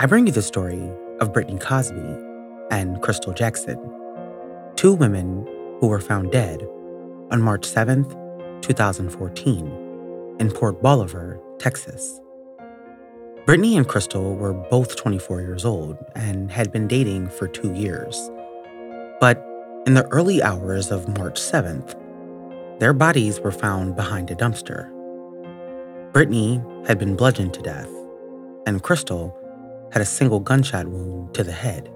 I bring you the story of Britney Cosby and Crystal Jackson, two women who were found dead on March 7th, 2014, in Port Bolivar, Texas. Britney and Crystal were both 24 years old and had been dating for two years. But in the early hours of March 7th, their bodies were found behind a dumpster. Britney had been bludgeoned to death, and Crystal had a single gunshot wound to the head.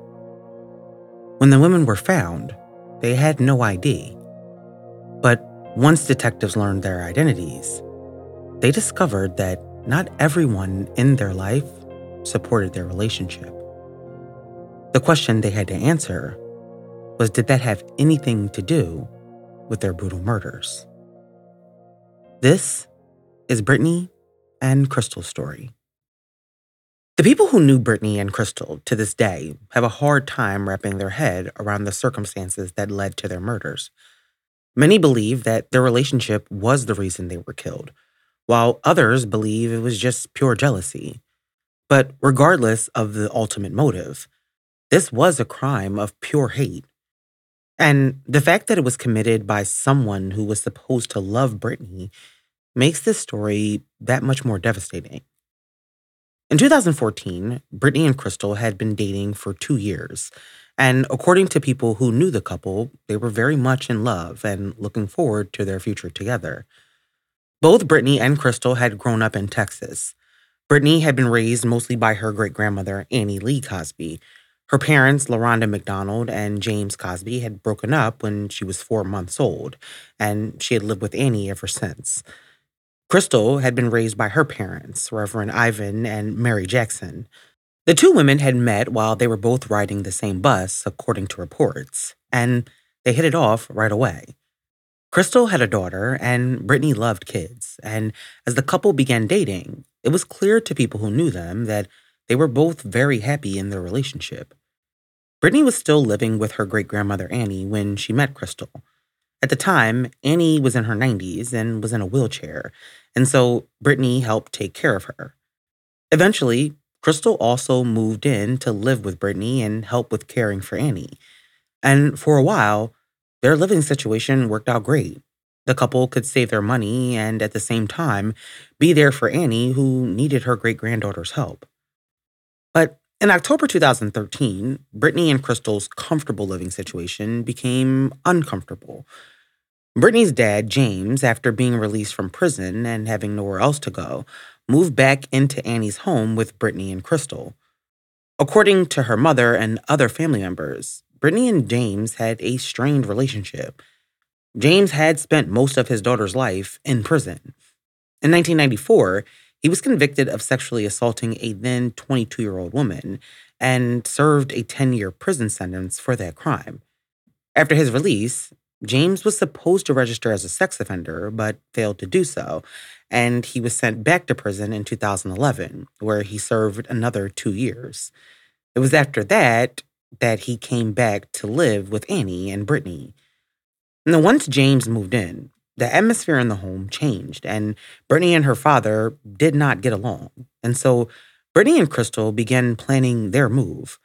When the women were found, they had no ID. But once detectives learned their identities, they discovered that not everyone in their life supported their relationship. The question they had to answer was did that have anything to do with their brutal murders? This is Britney and Crystal's story. The people who knew Britney and Crystal to this day have a hard time wrapping their head around the circumstances that led to their murders. Many believe that their relationship was the reason they were killed, while others believe it was just pure jealousy. But regardless of the ultimate motive, this was a crime of pure hate. And the fact that it was committed by someone who was supposed to love Britney makes this story that much more devastating. In 2014, Britney and Crystal had been dating for two years. And according to people who knew the couple, they were very much in love and looking forward to their future together. Both Britney and Crystal had grown up in Texas. Britney had been raised mostly by her great grandmother, Annie Lee Cosby. Her parents, LaRonda McDonald and James Cosby, had broken up when she was four months old, and she had lived with Annie ever since. Crystal had been raised by her parents, Reverend Ivan and Mary Jackson. The two women had met while they were both riding the same bus, according to reports, and they hit it off right away. Crystal had a daughter, and Britney loved kids, and as the couple began dating, it was clear to people who knew them that they were both very happy in their relationship. Britney was still living with her great grandmother Annie when she met Crystal. At the time, Annie was in her 90s and was in a wheelchair, and so Britney helped take care of her. Eventually, Crystal also moved in to live with Britney and help with caring for Annie. And for a while, their living situation worked out great. The couple could save their money and at the same time be there for Annie, who needed her great granddaughter's help. But in October 2013, Britney and Crystal's comfortable living situation became uncomfortable Britney's dad, James, after being released from prison and having nowhere else to go, moved back into Annie's home with Britney and Crystal. According to her mother and other family members, Britney and James had a strained relationship. James had spent most of his daughter's life in prison. In 1994, he was convicted of sexually assaulting a then 22 year old woman and served a 10 year prison sentence for that crime. After his release, James was supposed to register as a sex offender, but failed to do so, and he was sent back to prison in 2011, where he served another two years. It was after that that he came back to live with Annie and Britney. Now, once James moved in, the atmosphere in the home changed, and Britney and her father did not get along. And so Britney and Crystal began planning their move.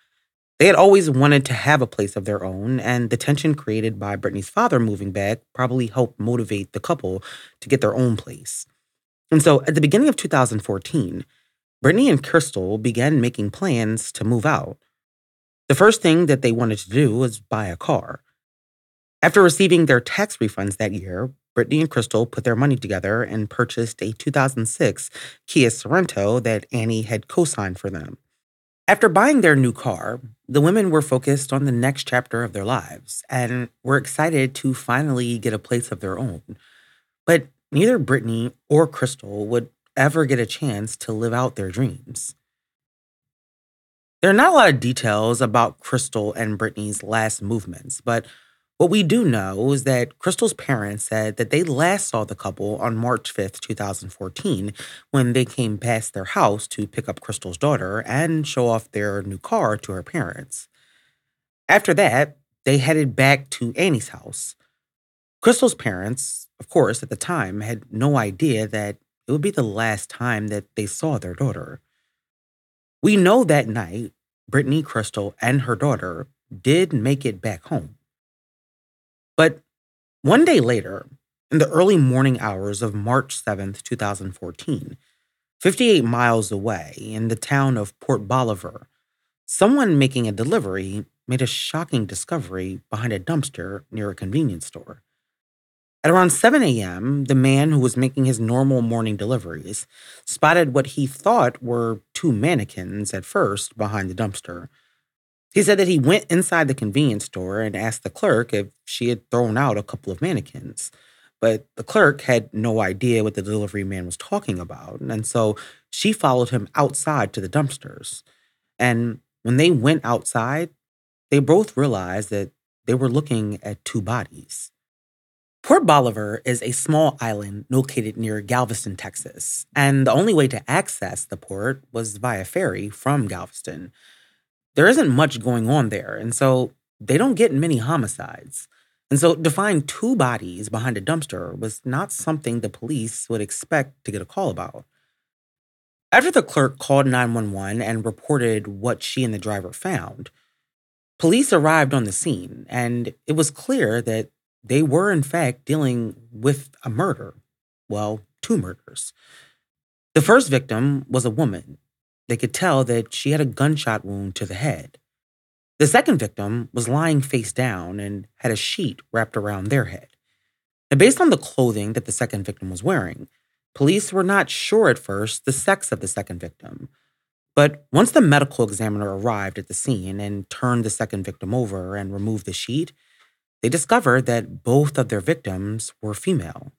They had always wanted to have a place of their own, and the tension created by Britney's father moving back probably helped motivate the couple to get their own place. And so at the beginning of 2014, Britney and Crystal began making plans to move out. The first thing that they wanted to do was buy a car. After receiving their tax refunds that year, Britney and Crystal put their money together and purchased a 2006 Kia Sorento that Annie had co signed for them. After buying their new car, the women were focused on the next chapter of their lives and were excited to finally get a place of their own. But neither Britney or Crystal would ever get a chance to live out their dreams. There are not a lot of details about Crystal and Britney's last movements, but what we do know is that Crystal's parents said that they last saw the couple on March 5th, 2014, when they came past their house to pick up Crystal's daughter and show off their new car to her parents. After that, they headed back to Annie's house. Crystal's parents, of course, at the time, had no idea that it would be the last time that they saw their daughter. We know that night, Britney Crystal and her daughter did make it back home. But one day later, in the early morning hours of March 7th, 2014, 58 miles away in the town of Port Bolivar, someone making a delivery made a shocking discovery behind a dumpster near a convenience store. At around 7 a.m., the man who was making his normal morning deliveries spotted what he thought were two mannequins at first behind the dumpster he said that he went inside the convenience store and asked the clerk if she had thrown out a couple of mannequins. But the clerk had no idea what the delivery man was talking about. And so she followed him outside to the dumpsters. And when they went outside, they both realized that they were looking at two bodies. Port Bolivar is a small island located near Galveston, Texas, and the only way to access the port was via ferry from Galveston there isn't much going on there. And so they don't get many homicides. And so to find two bodies behind a dumpster was not something the police would expect to get a call about. After the clerk called 911 and reported what she and the driver found, police arrived on the scene and it was clear that they were, in fact, dealing with a murder. Well, two murders. The first victim was a woman they could tell that she had a gunshot wound to the head. The second victim was lying face down and had a sheet wrapped around their head. Now, based on the clothing that the second victim was wearing, police were not sure at first the sex of the second victim. But once the medical examiner arrived at the scene and turned the second victim over and removed the sheet, they discovered that both of their victims were female.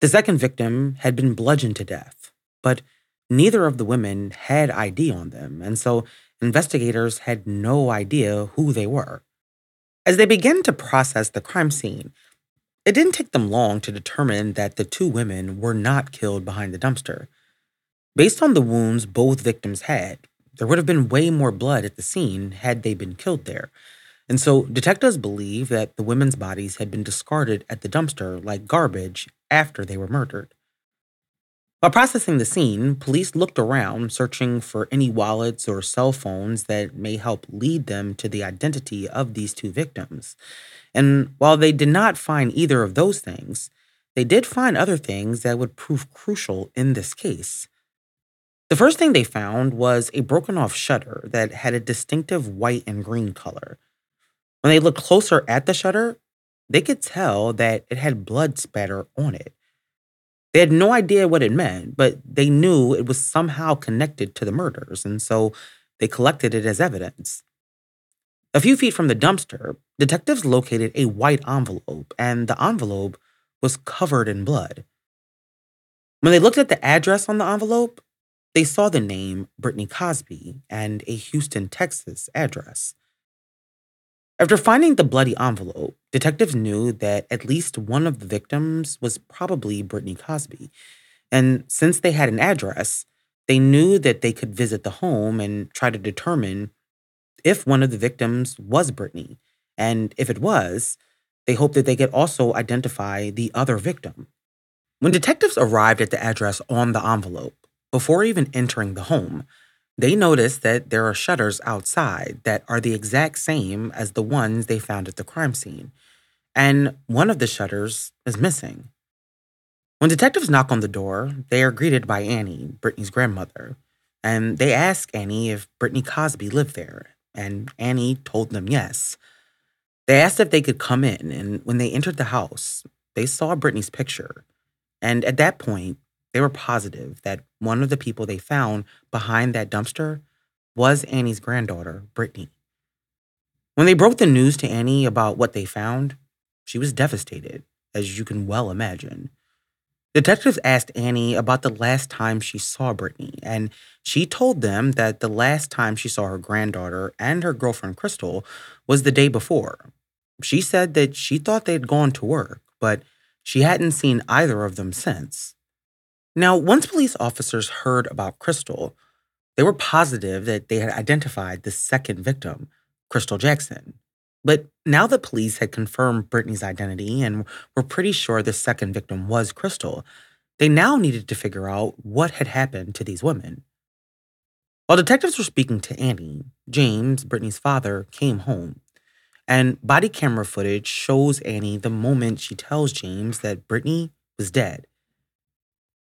The second victim had been bludgeoned to death, but neither of the women had ID on them, and so investigators had no idea who they were. As they began to process the crime scene, it didn't take them long to determine that the two women were not killed behind the dumpster. Based on the wounds both victims had, there would have been way more blood at the scene had they been killed there. And so detectives believe that the women's bodies had been discarded at the dumpster like garbage after they were murdered. While processing the scene, police looked around searching for any wallets or cell phones that may help lead them to the identity of these two victims. And while they did not find either of those things, they did find other things that would prove crucial in this case. The first thing they found was a broken off shutter that had a distinctive white and green color. When they looked closer at the shutter, they could tell that it had blood spatter on it. They had no idea what it meant, but they knew it was somehow connected to the murders, and so they collected it as evidence. A few feet from the dumpster, detectives located a white envelope, and the envelope was covered in blood. When they looked at the address on the envelope, they saw the name Britney Cosby and a Houston, Texas address. After finding the bloody envelope, detectives knew that at least one of the victims was probably Britney Cosby. And since they had an address, they knew that they could visit the home and try to determine if one of the victims was Britney. And if it was, They hoped that they could also identify the other victim. When detectives arrived at the address on the envelope, before even entering the home, they notice that there are shutters outside that are the exact same as the ones they found at the crime scene, and one of the shutters is missing. When detectives knock on the door, they are greeted by Annie, Britney's grandmother, and they ask Annie if Britney Cosby lived there, and Annie told them yes. They asked if they could come in, and when they entered the house, they saw Britney's picture. And at that point, they were positive that one of the people they found behind that dumpster was Annie's granddaughter, Britney. When they broke the news to Annie about what they found, she was devastated, as you can well imagine. Detectives asked Annie about the last time she saw Britney, and she told them that the last time she saw her granddaughter and her girlfriend Crystal was the day before. She said that she thought they'd gone to work, but she hadn't seen either of them since. Now, once police officers heard about Crystal, they were positive that they had identified the second victim, Crystal Jackson. But now that police had confirmed Britney's identity and were pretty sure the second victim was Crystal, they now needed to figure out what had happened to these women. While detectives were speaking to Annie, James, Britney's father, came home. And body camera footage shows Annie the moment she tells James that Britney was dead.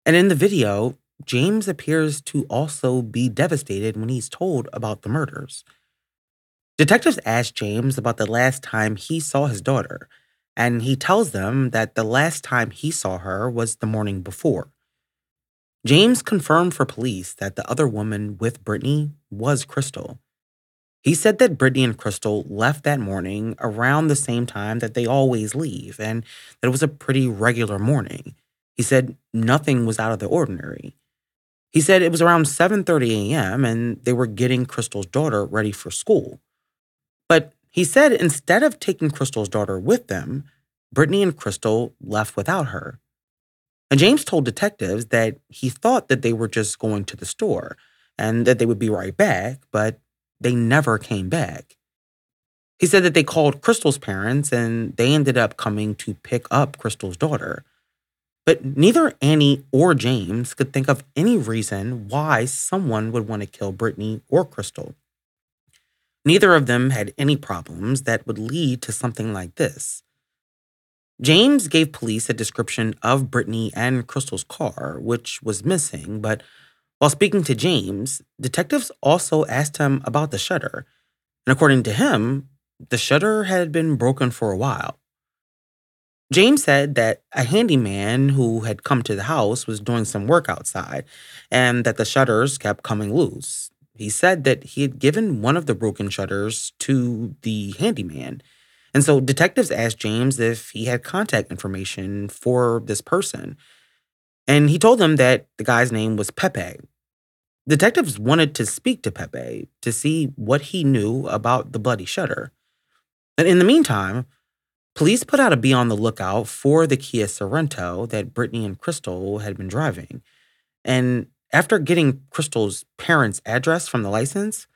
And in the video, James appears to also be devastated when he's told about the murders. Detectives ask James about the last time he saw his daughter, and he tells them that the last time he saw her was the morning before. James confirmed for police that the other woman with Britney was Crystal. He said that Britney and Crystal left that morning around the same time that they always leave, and that it was a pretty regular morning. He said nothing was out of the ordinary. He said it was around 7:30 a.m. and they were getting Crystal's daughter ready for school. But he said instead of taking Crystal's daughter with them, Britney and Crystal left without her. And James told detectives that he thought that they were just going to the store and that they would be right back, but they never came back. He said that they called Crystal's parents and they ended up coming to pick up Crystal's daughter. But neither Annie or James could think of any reason why someone would want to kill Britney or Crystal. Neither of them had any problems that would lead to something like this. James gave police a description of Britney and Crystal's car, which was missing, but while speaking to James, detectives also asked him about the shutter. And according to him, the shutter had been broken for a while. James said that a handyman who had come to the house was doing some work outside and that the shutters kept coming loose. He said that he had given one of the broken shutters to the handyman. And so detectives asked James if he had contact information for this person. And he told them that the guy's name was Pepe. Detectives wanted to speak to Pepe to see what he knew about the bloody shutter. And in the meantime, Police put out a be on the lookout for the Kia Sorento that Britney and Crystal had been driving. And after getting Crystal's parents' address from the license,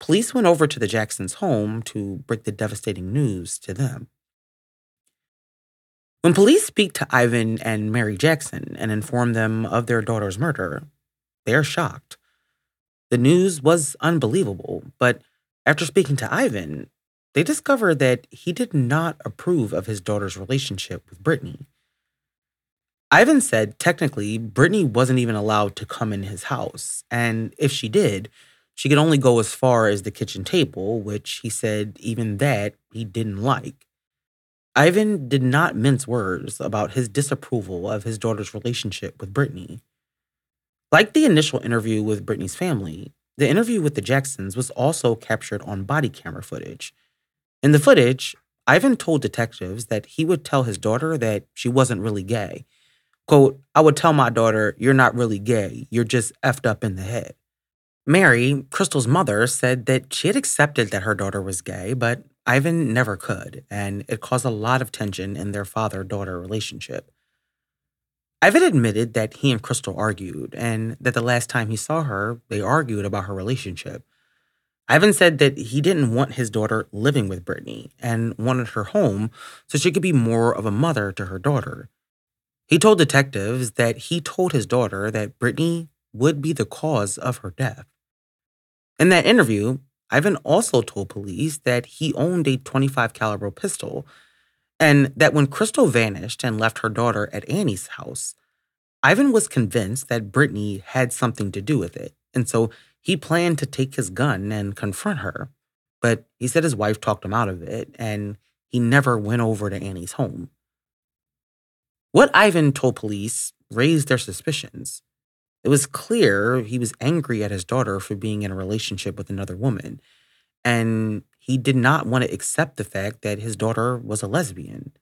police went over to the Jacksons' home to break the devastating news to them. When police speak to Ivan and Mary Jackson and inform them of their daughter's murder, they are shocked. The news was unbelievable, but after speaking to Ivan, they discover that he did not approve of his daughter's relationship with Britney. Ivan said technically Britney wasn't even allowed to come in his house, and if she did, she could only go as far as the kitchen table, which he said even that he didn't like. Ivan did not mince words about his disapproval of his daughter's relationship with Britney. Like the initial interview with Britney's family, the interview with the Jacksons was also captured on body camera footage, in the footage, Ivan told detectives that he would tell his daughter that she wasn't really gay. Quote, I would tell my daughter, You're not really gay, you're just effed up in the head. Mary, Crystal's mother, said that she had accepted that her daughter was gay, but Ivan never could, and it caused a lot of tension in their father daughter relationship. Ivan admitted that he and Crystal argued, and that the last time he saw her, they argued about her relationship. Ivan said that he didn't want his daughter living with Britney and wanted her home so she could be more of a mother to her daughter. He told detectives that he told his daughter that Britney would be the cause of her death. In that interview, Ivan also told police that he owned a 25 caliber pistol and that when Crystal vanished and left her daughter at Annie's house, Ivan was convinced that Britney had something to do with it. And so he planned to take his gun and confront her. But he said his wife talked him out of it and he never went over to Annie's home. What Ivan told police raised their suspicions. It was clear he was angry at his daughter for being in a relationship with another woman, and he did not want to accept the fact that his daughter was a lesbian.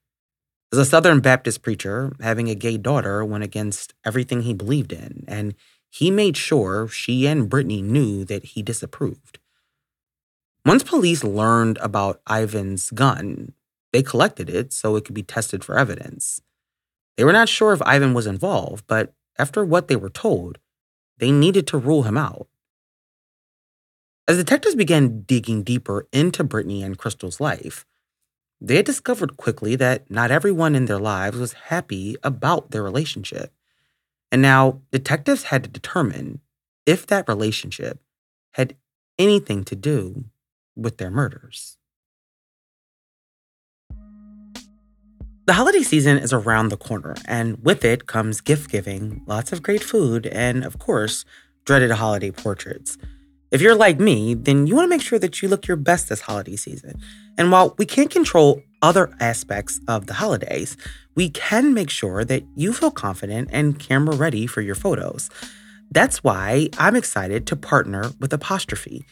As a Southern Baptist preacher, having a gay daughter went against everything he believed in, and he made sure she and Britney knew that he disapproved. Once police learned about Ivan's gun, they collected it so it could be tested for evidence. They were not sure if Ivan was involved, but after what they were told, they needed to rule him out. As detectives began digging deeper into Britney and Crystal's life, they had discovered quickly that not everyone in their lives was happy about their relationship. And now detectives had to determine if that relationship had anything to do with their murders. The holiday season is around the corner, and with it comes gift giving, lots of great food, and of course, dreaded holiday portraits. If you're like me, then you want to make sure that you look your best this holiday season. And while we can't control other aspects of the holidays, we can make sure that you feel confident and camera ready for your photos. That's why I'm excited to partner with Apostrophe.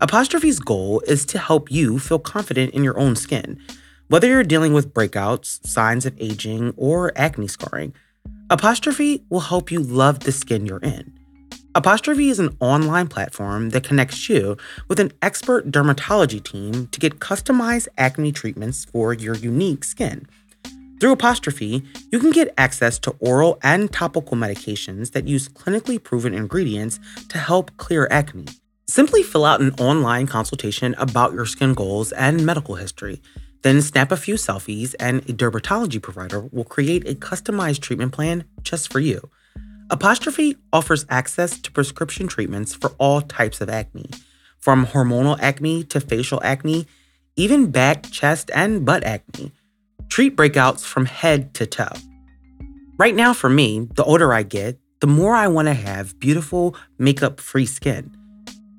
Apostrophe's goal is to help you feel confident in your own skin. Whether you're dealing with breakouts, signs of aging, or acne scarring, Apostrophe will help you love the skin you're in. Apostrophe is an online platform that connects you with an expert dermatology team to get customized acne treatments for your unique skin. Through Apostrophe, you can get access to oral and topical medications that use clinically proven ingredients to help clear acne. Simply fill out an online consultation about your skin goals and medical history. Then snap a few selfies, and a dermatology provider will create a customized treatment plan just for you. Apostrophe offers access to prescription treatments for all types of acne, from hormonal acne to facial acne, even back, chest, and butt acne. Treat breakouts from head to toe. Right now, for me, the older I get, the more I want to have beautiful, makeup free skin.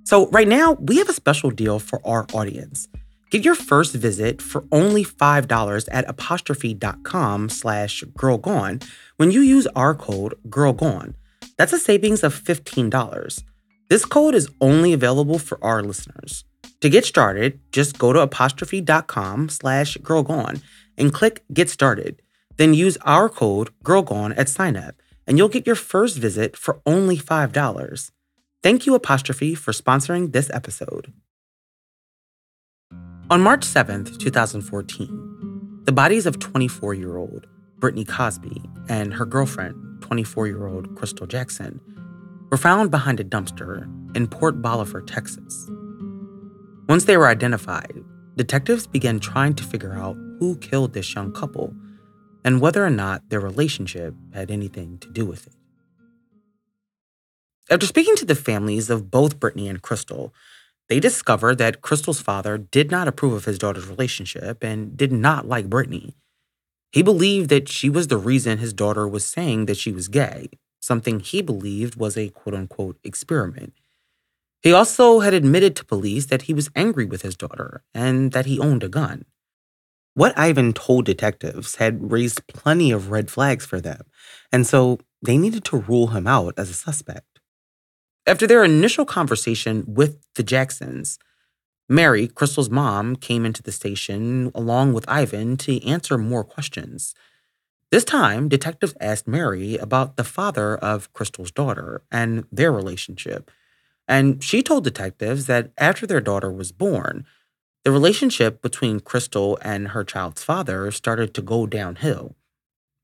So, right now, we have a special deal for our audience. Get your first visit for only $5 at apostrophe.com slash girlgone when you use our code girlgone. That's a savings of $15. This code is only available for our listeners. To get started, just go to apostrophe.com slash girlgone and click get started. Then use our code girlgone at signup and you'll get your first visit for only $5. Thank you, Apostrophe, for sponsoring this episode. On March 7th, 2014, the bodies of 24 year old Britney Cosby and her girlfriend, 24 year old Crystal Jackson, were found behind a dumpster in Port Bolivar, Texas. Once they were identified, detectives began trying to figure out who killed this young couple and whether or not their relationship had anything to do with it. After speaking to the families of both Britney and Crystal, they discovered that Crystal's father did not approve of his daughter's relationship and did not like Britney. He believed that she was the reason his daughter was saying that she was gay, something he believed was a quote unquote experiment. He also had admitted to police that he was angry with his daughter and that he owned a gun. What Ivan told detectives had raised plenty of red flags for them, and so they needed to rule him out as a suspect. After their initial conversation with the Jacksons, Mary, Crystal's mom, came into the station along with Ivan to answer more questions. This time, detectives asked Mary about the father of Crystal's daughter and their relationship. And she told detectives that after their daughter was born, the relationship between Crystal and her child's father started to go downhill.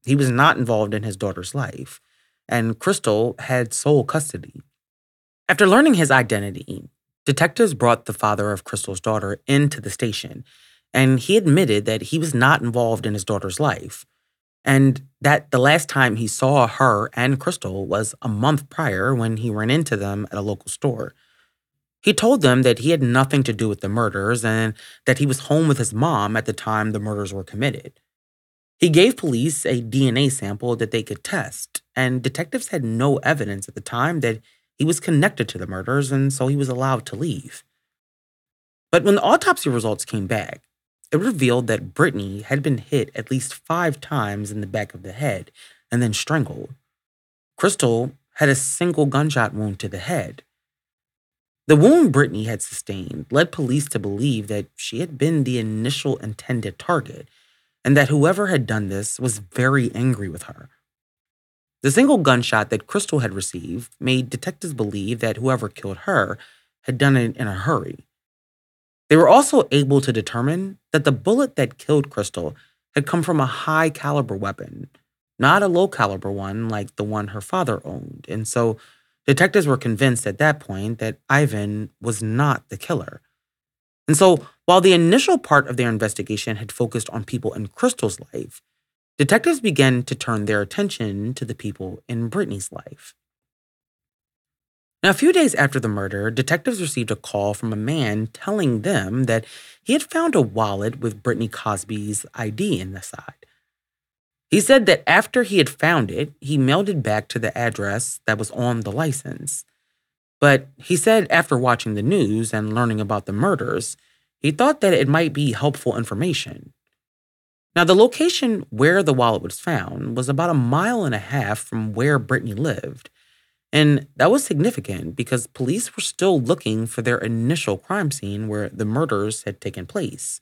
He was not involved in his daughter's life, and Crystal had sole custody. After learning his identity, detectives brought the father of Crystal's daughter into the station, and he admitted that he was not involved in his daughter's life, and that the last time he saw her and Crystal was a month prior when he ran into them at a local store. He told them that he had nothing to do with the murders and that he was home with his mom at the time the murders were committed. He gave police a DNA sample that they could test, and detectives had no evidence at the time that he was connected to the murders, and so he was allowed to leave. But when the autopsy results came back, it revealed that Britney had been hit at least five times in the back of the head and then strangled. Crystal had a single gunshot wound to the head. The wound Britney had sustained led police to believe that she had been the initial intended target and that whoever had done this was very angry with her. The single gunshot that Crystal had received made detectives believe that whoever killed her had done it in a hurry. They were also able to determine that the bullet that killed Crystal had come from a high caliber weapon, not a low caliber one like the one her father owned. And so detectives were convinced at that point that Ivan was not the killer. And so, while the initial part of their investigation had focused on people in Crystal's life, detectives began to turn their attention to the people in Britney's life. Now, a few days after the murder, detectives received a call from a man telling them that he had found a wallet with Britney Cosby's ID in the side. He said that after he had found it, he mailed it back to the address that was on the license. But he said after watching the news and learning about the murders, he thought that it might be helpful information. Now, the location where the wallet was found was about a mile and a half from where Britney lived. And that was significant because police were still looking for their initial crime scene where the murders had taken place.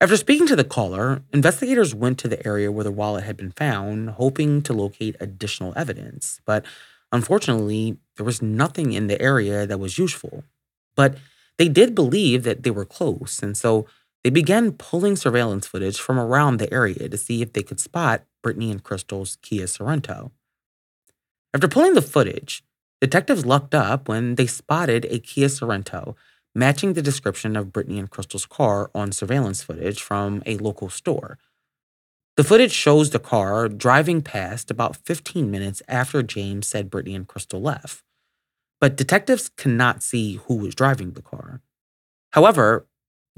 After speaking to the caller, investigators went to the area where the wallet had been found, hoping to locate additional evidence. But Unfortunately, there was nothing in the area that was useful, but they did believe that they were close, and so they began pulling surveillance footage from around the area to see if they could spot Britney and Crystal's Kia Sorento. After pulling the footage, detectives lucked up when they spotted a Kia Sorento matching the description of Britney and Crystal's car on surveillance footage from a local store. The footage shows the car driving past about 15 minutes after James said Britney and Crystal left. But detectives cannot see who was driving the car. However,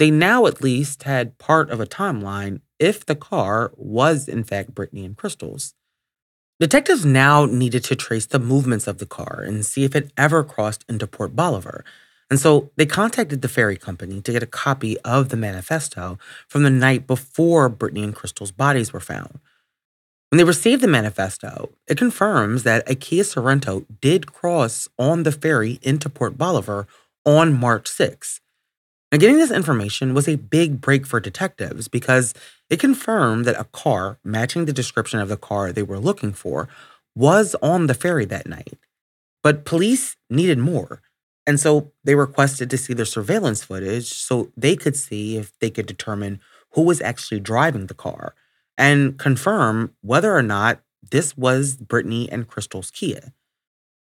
they now at least had part of a timeline if the car was in fact Britney and Crystal's. Detectives now needed to trace the movements of the car and see if it ever crossed into Port Bolivar, and so they contacted the ferry company to get a copy of the manifesto from the night before Britney and Crystal's bodies were found. When they received the manifesto, it confirms that a Kia Sorento did cross on the ferry into Port Bolivar on March 6. Now, getting this information was a big break for detectives because it confirmed that a car matching the description of the car they were looking for was on the ferry that night. But police needed more. And so they requested to see their surveillance footage so they could see if they could determine who was actually driving the car and confirm whether or not this was Britney and Crystal's Kia.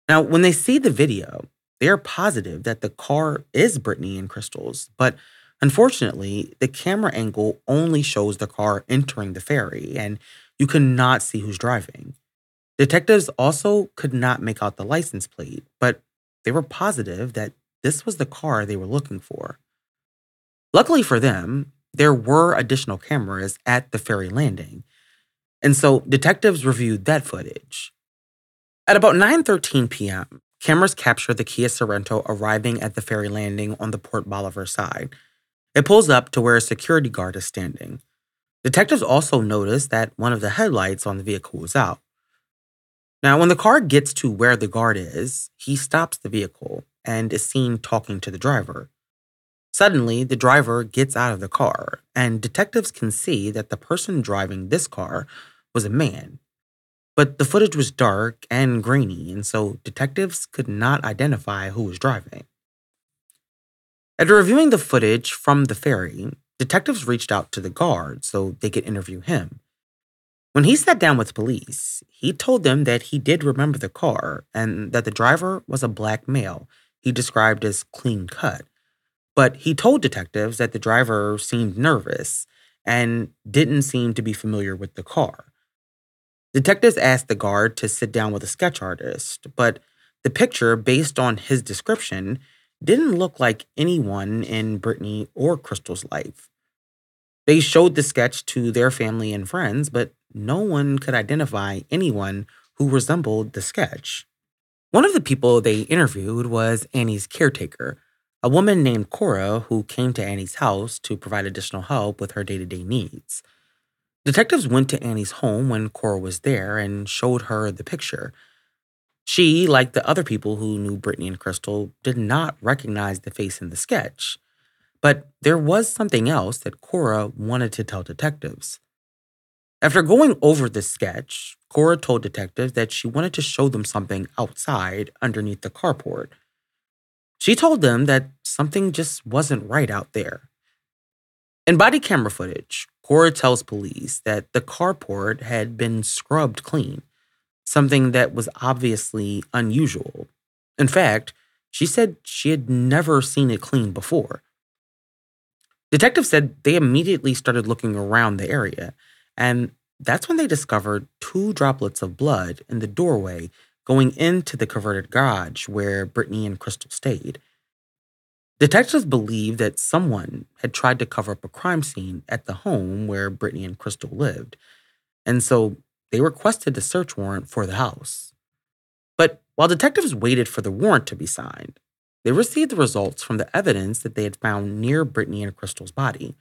Now, when they see the video, they are positive that the car is Britney and Crystal's, but unfortunately, the camera angle only shows the car entering the ferry and you cannot see who's driving. Detectives also could not make out the license plate, but they were positive that this was the car they were looking for. Luckily for them, there were additional cameras at the ferry landing, and so detectives reviewed that footage. At about 9:13 p.m., cameras capture the Kia Sorento arriving at the ferry landing on the Port Bolivar side. It pulls up to where a security guard is standing. Detectives also notice that one of the headlights on the vehicle was out. Now, when the car gets to where the guard is, he stops the vehicle and is seen talking to the driver. Suddenly, the driver gets out of the car, and detectives can see that the person driving this car was a man. But the footage was dark and grainy, and so detectives could not identify who was driving. After reviewing the footage from the ferry, detectives reached out to the guard so they could interview him. When he sat down with police, he told them that he did remember the car and that the driver was a black male. he described as clean cut. But he told detectives that the driver seemed nervous and didn't seem to be familiar with the car. Detectives asked the guard to sit down with a sketch artist, but the picture, based on his description, didn't look like anyone in Britney or Crystal's life. They showed the sketch to their family and friends, but no one could identify anyone who resembled the sketch. One of the people they interviewed was Annie's caretaker, a woman named Cora who came to Annie's house to provide additional help with her day to day needs. Detectives went to Annie's home when Cora was there and showed her the picture. She, like the other people who knew Britney and Crystal, did not recognize the face in the sketch. But there was something else that Cora wanted to tell detectives. After going over the sketch, Cora told detectives that she wanted to show them something outside underneath the carport. She told them that something just wasn't right out there. In body camera footage, Cora tells police that the carport had been scrubbed clean, something that was obviously unusual. In fact, she said she had never seen it clean before. Detectives said they immediately started looking around the area, and that's when they discovered two droplets of blood in the doorway going into the converted garage where Britney and Crystal stayed. Detectives believe that someone had tried to cover up a crime scene at the home where Britney and Crystal lived, and so they requested a search warrant for the house. But while detectives waited for the warrant to be signed, they received the results from the evidence that they had found near Britney and Crystal's body.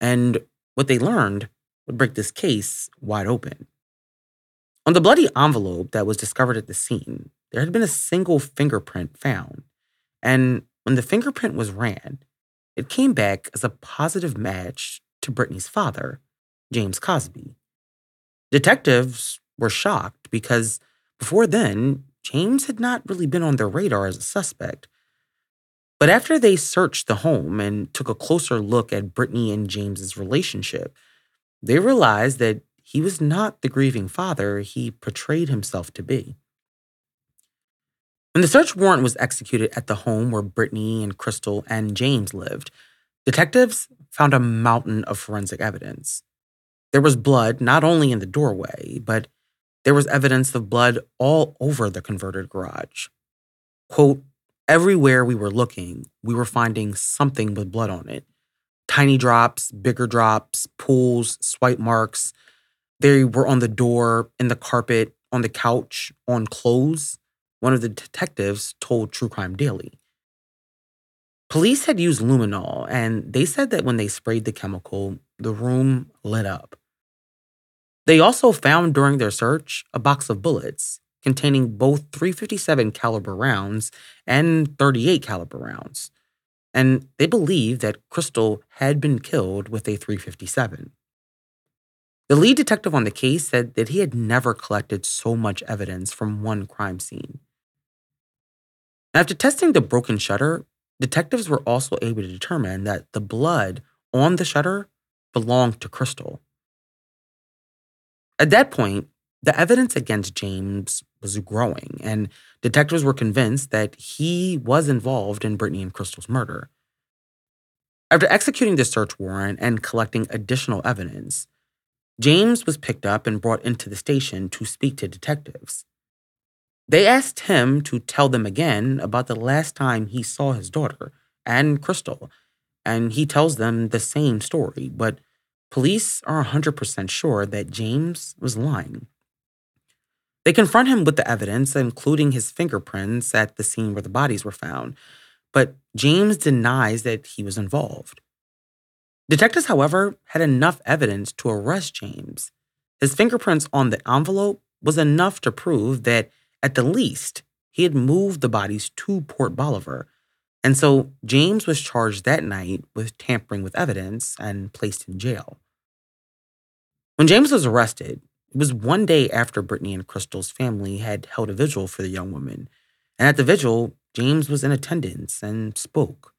And what they learned would break this case wide open. On the bloody envelope that was discovered at the scene, there had been a single fingerprint found. And when the fingerprint was ran, it came back as a positive match to Britney's father, James Cosby. Detectives were shocked because before then, James had not really been on their radar as a suspect. But after they searched the home and took a closer look at Britney and James's relationship, they realized that he was not the grieving father he portrayed himself to be. When the search warrant was executed at the home where Britney and Crystal and James lived, detectives found a mountain of forensic evidence. There was blood not only in the doorway, but there was evidence of blood all over the converted garage. Quote, everywhere we were looking, we were finding something with blood on it, tiny drops, bigger drops, pools, swipe marks. They were on the door, in the carpet, on the couch, on clothes, one of the detectives told True Crime Daily. Police had used luminol, and they said that when they sprayed the chemical, the room lit up. They also found during their search a box of bullets containing both 357 caliber rounds and 38 caliber rounds and they believe that Crystal had been killed with a 357. The lead detective on the case said that he had never collected so much evidence from one crime scene. After testing the broken shutter, detectives were also able to determine that the blood on the shutter belonged to Crystal. At that point, the evidence against James was growing, and detectives were convinced that he was involved in Britney and Crystal's murder. After executing the search warrant and collecting additional evidence, James was picked up and brought into the station to speak to detectives. They asked him to tell them again about the last time he saw his daughter and Crystal, and he tells them the same story, but police are 100% sure that James was lying. They confront him with the evidence, including his fingerprints at the scene where the bodies were found, but James denies that he was involved. Detectives, however, had enough evidence to arrest James. His fingerprints on the envelope was enough to prove that, at the least, he had moved the bodies to Port Bolivar. And so James was charged that night with tampering with evidence and placed in jail. When James was arrested, it was one day after Britney and Crystal's family had held a vigil for the young woman. And at the vigil, James was in attendance and spoke.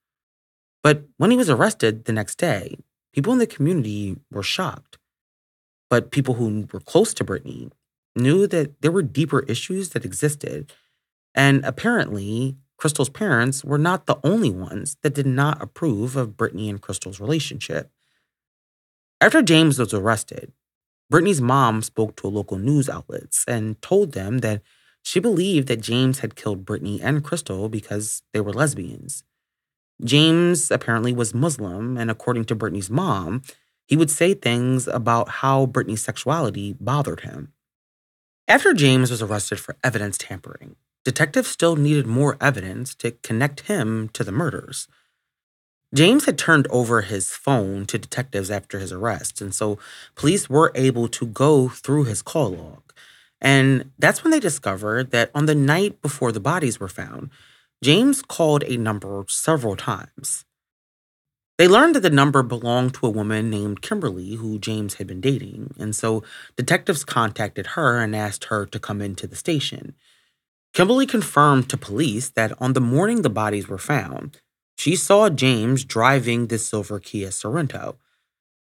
But when he was arrested the next day, people in the community were shocked. But people who were close to Britney knew that there were deeper issues that existed. And apparently, Crystal's parents were not the only ones that did not approve of Britney and Crystal's relationship. After James was arrested, Britney's mom spoke to local news outlets and told them that she believed that James had killed Britney and Crystal because they were lesbians. James apparently was Muslim, and according to Britney's mom, he would say things about how Britney's sexuality bothered him. After James was arrested for evidence tampering, detectives still needed more evidence to connect him to the murders. James had turned over his phone to detectives after his arrest, and so police were able to go through his call log. And that's when they discovered that on the night before the bodies were found, James called a number several times. They learned that the number belonged to a woman named Kimberly who James had been dating, and so detectives contacted her and asked her to come into the station. Kimberly confirmed to police that on the morning the bodies were found, she saw James driving the silver Kia Sorento.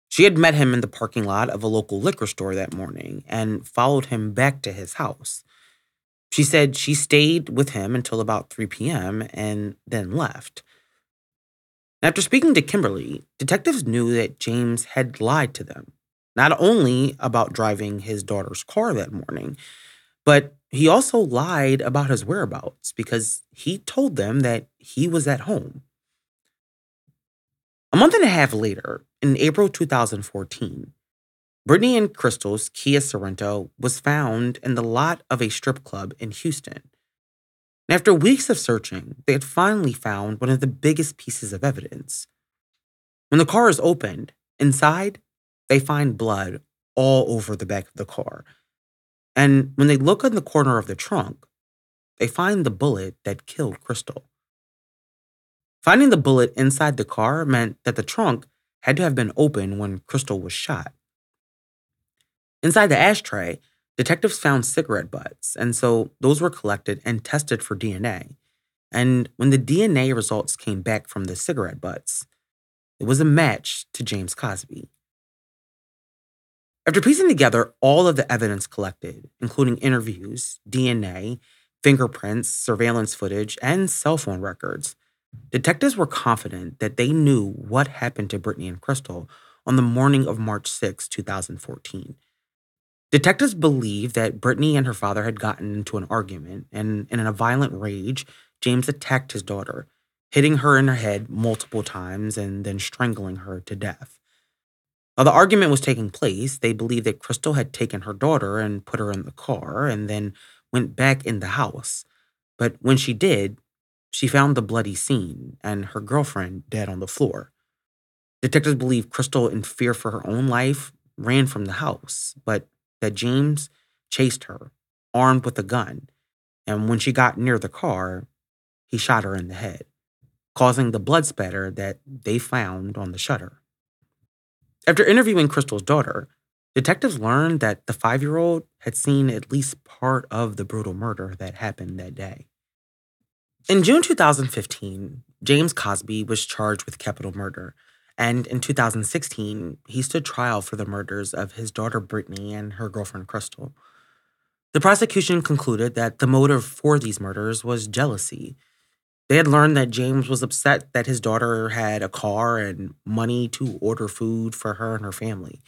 She had met him in the parking lot of a local liquor store that morning and followed him back to his house. She said she stayed with him until about 3 p.m. and then left. After speaking to Kimberly, detectives knew that James had lied to them, not only about driving his daughter's car that morning, but he also lied about his whereabouts because he told them that he was at home. A month and a half later, in April 2014, Britney and Crystal's Kia Sorento was found in the lot of a strip club in Houston. And after weeks of searching, they had finally found one of the biggest pieces of evidence. When the car is opened, inside, they find blood all over the back of the car. And when they look in the corner of the trunk, they find the bullet that killed Crystal. Finding the bullet inside the car meant that the trunk had to have been open when Crystal was shot. Inside the ashtray, detectives found cigarette butts, and so those were collected and tested for DNA. And when the DNA results came back from the cigarette butts, it was a match to James Cosby. After piecing together all of the evidence collected, including interviews, DNA, fingerprints, surveillance footage, and cell phone records, Detectives were confident that they knew what happened to Britney and Crystal on the morning of March 6, 2014. Detectives believe that Britney and her father had gotten into an argument, and in a violent rage, James attacked his daughter, hitting her in her head multiple times and then strangling her to death. While the argument was taking place, they believed that Crystal had taken her daughter and put her in the car and then went back in the house. But when she did, she found the bloody scene and her girlfriend dead on the floor. Detectives believe Crystal, in fear for her own life, ran from the house, but that James chased her, armed with a gun, and when she got near the car, he shot her in the head, causing the blood spatter that they found on the shutter. After interviewing Crystal's daughter, detectives learned that the five year old had seen at least part of the brutal murder that happened that day. In June 2015, James Cosby was charged with capital murder. And in 2016, he stood trial for the murders of his daughter Britney and her girlfriend Crystal. The prosecution concluded that the motive for these murders was jealousy. They had learned that James was upset that his daughter had a car and money to order food for her and her family.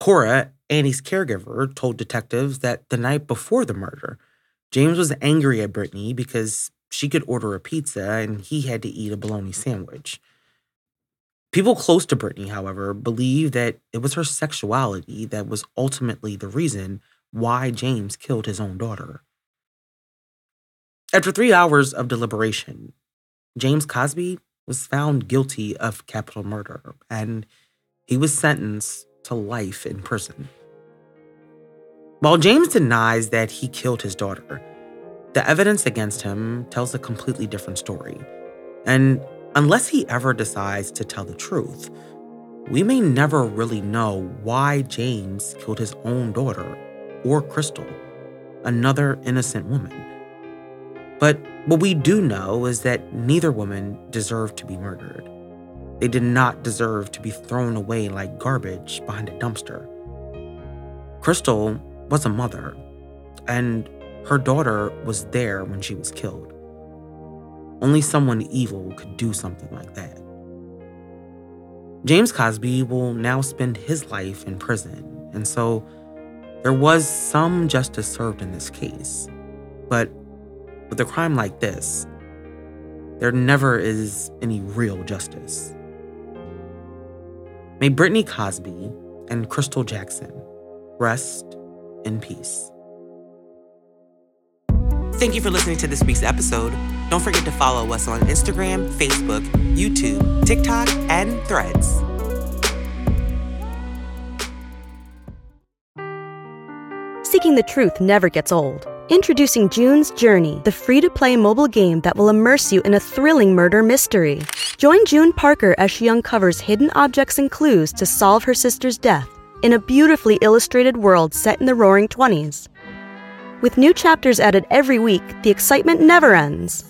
Cora, Annie's caregiver, told detectives that the night before the murder, James was angry at Britney because she could order a pizza and he had to eat a bologna sandwich. People close to Britney, however, believe that it was her sexuality that was ultimately the reason why James killed his own daughter. After three hours of deliberation, James Cosby was found guilty of capital murder and he was sentenced to life in prison. While James denies that he killed his daughter, the evidence against him tells a completely different story. And unless he ever decides to tell the truth, we may never really know why James killed his own daughter or Crystal, another innocent woman. But what we do know is that neither woman deserved to be murdered. They did not deserve to be thrown away like garbage behind a dumpster. Crystal was a mother, and her daughter was there when she was killed. Only someone evil could do something like that. James Cosby will now spend his life in prison, and so there was some justice served in this case. But with a crime like this, there never is any real justice. May Britney Cosby and Crystal Jackson rest in peace. Thank you for listening to this week's episode. Don't forget to follow us on Instagram, Facebook, YouTube, TikTok, and Threads. Seeking the truth never gets old. Introducing June's Journey, the free to play mobile game that will immerse you in a thrilling murder mystery. Join June Parker as she uncovers hidden objects and clues to solve her sister's death in a beautifully illustrated world set in the roaring 20s. With new chapters added every week, the excitement never ends.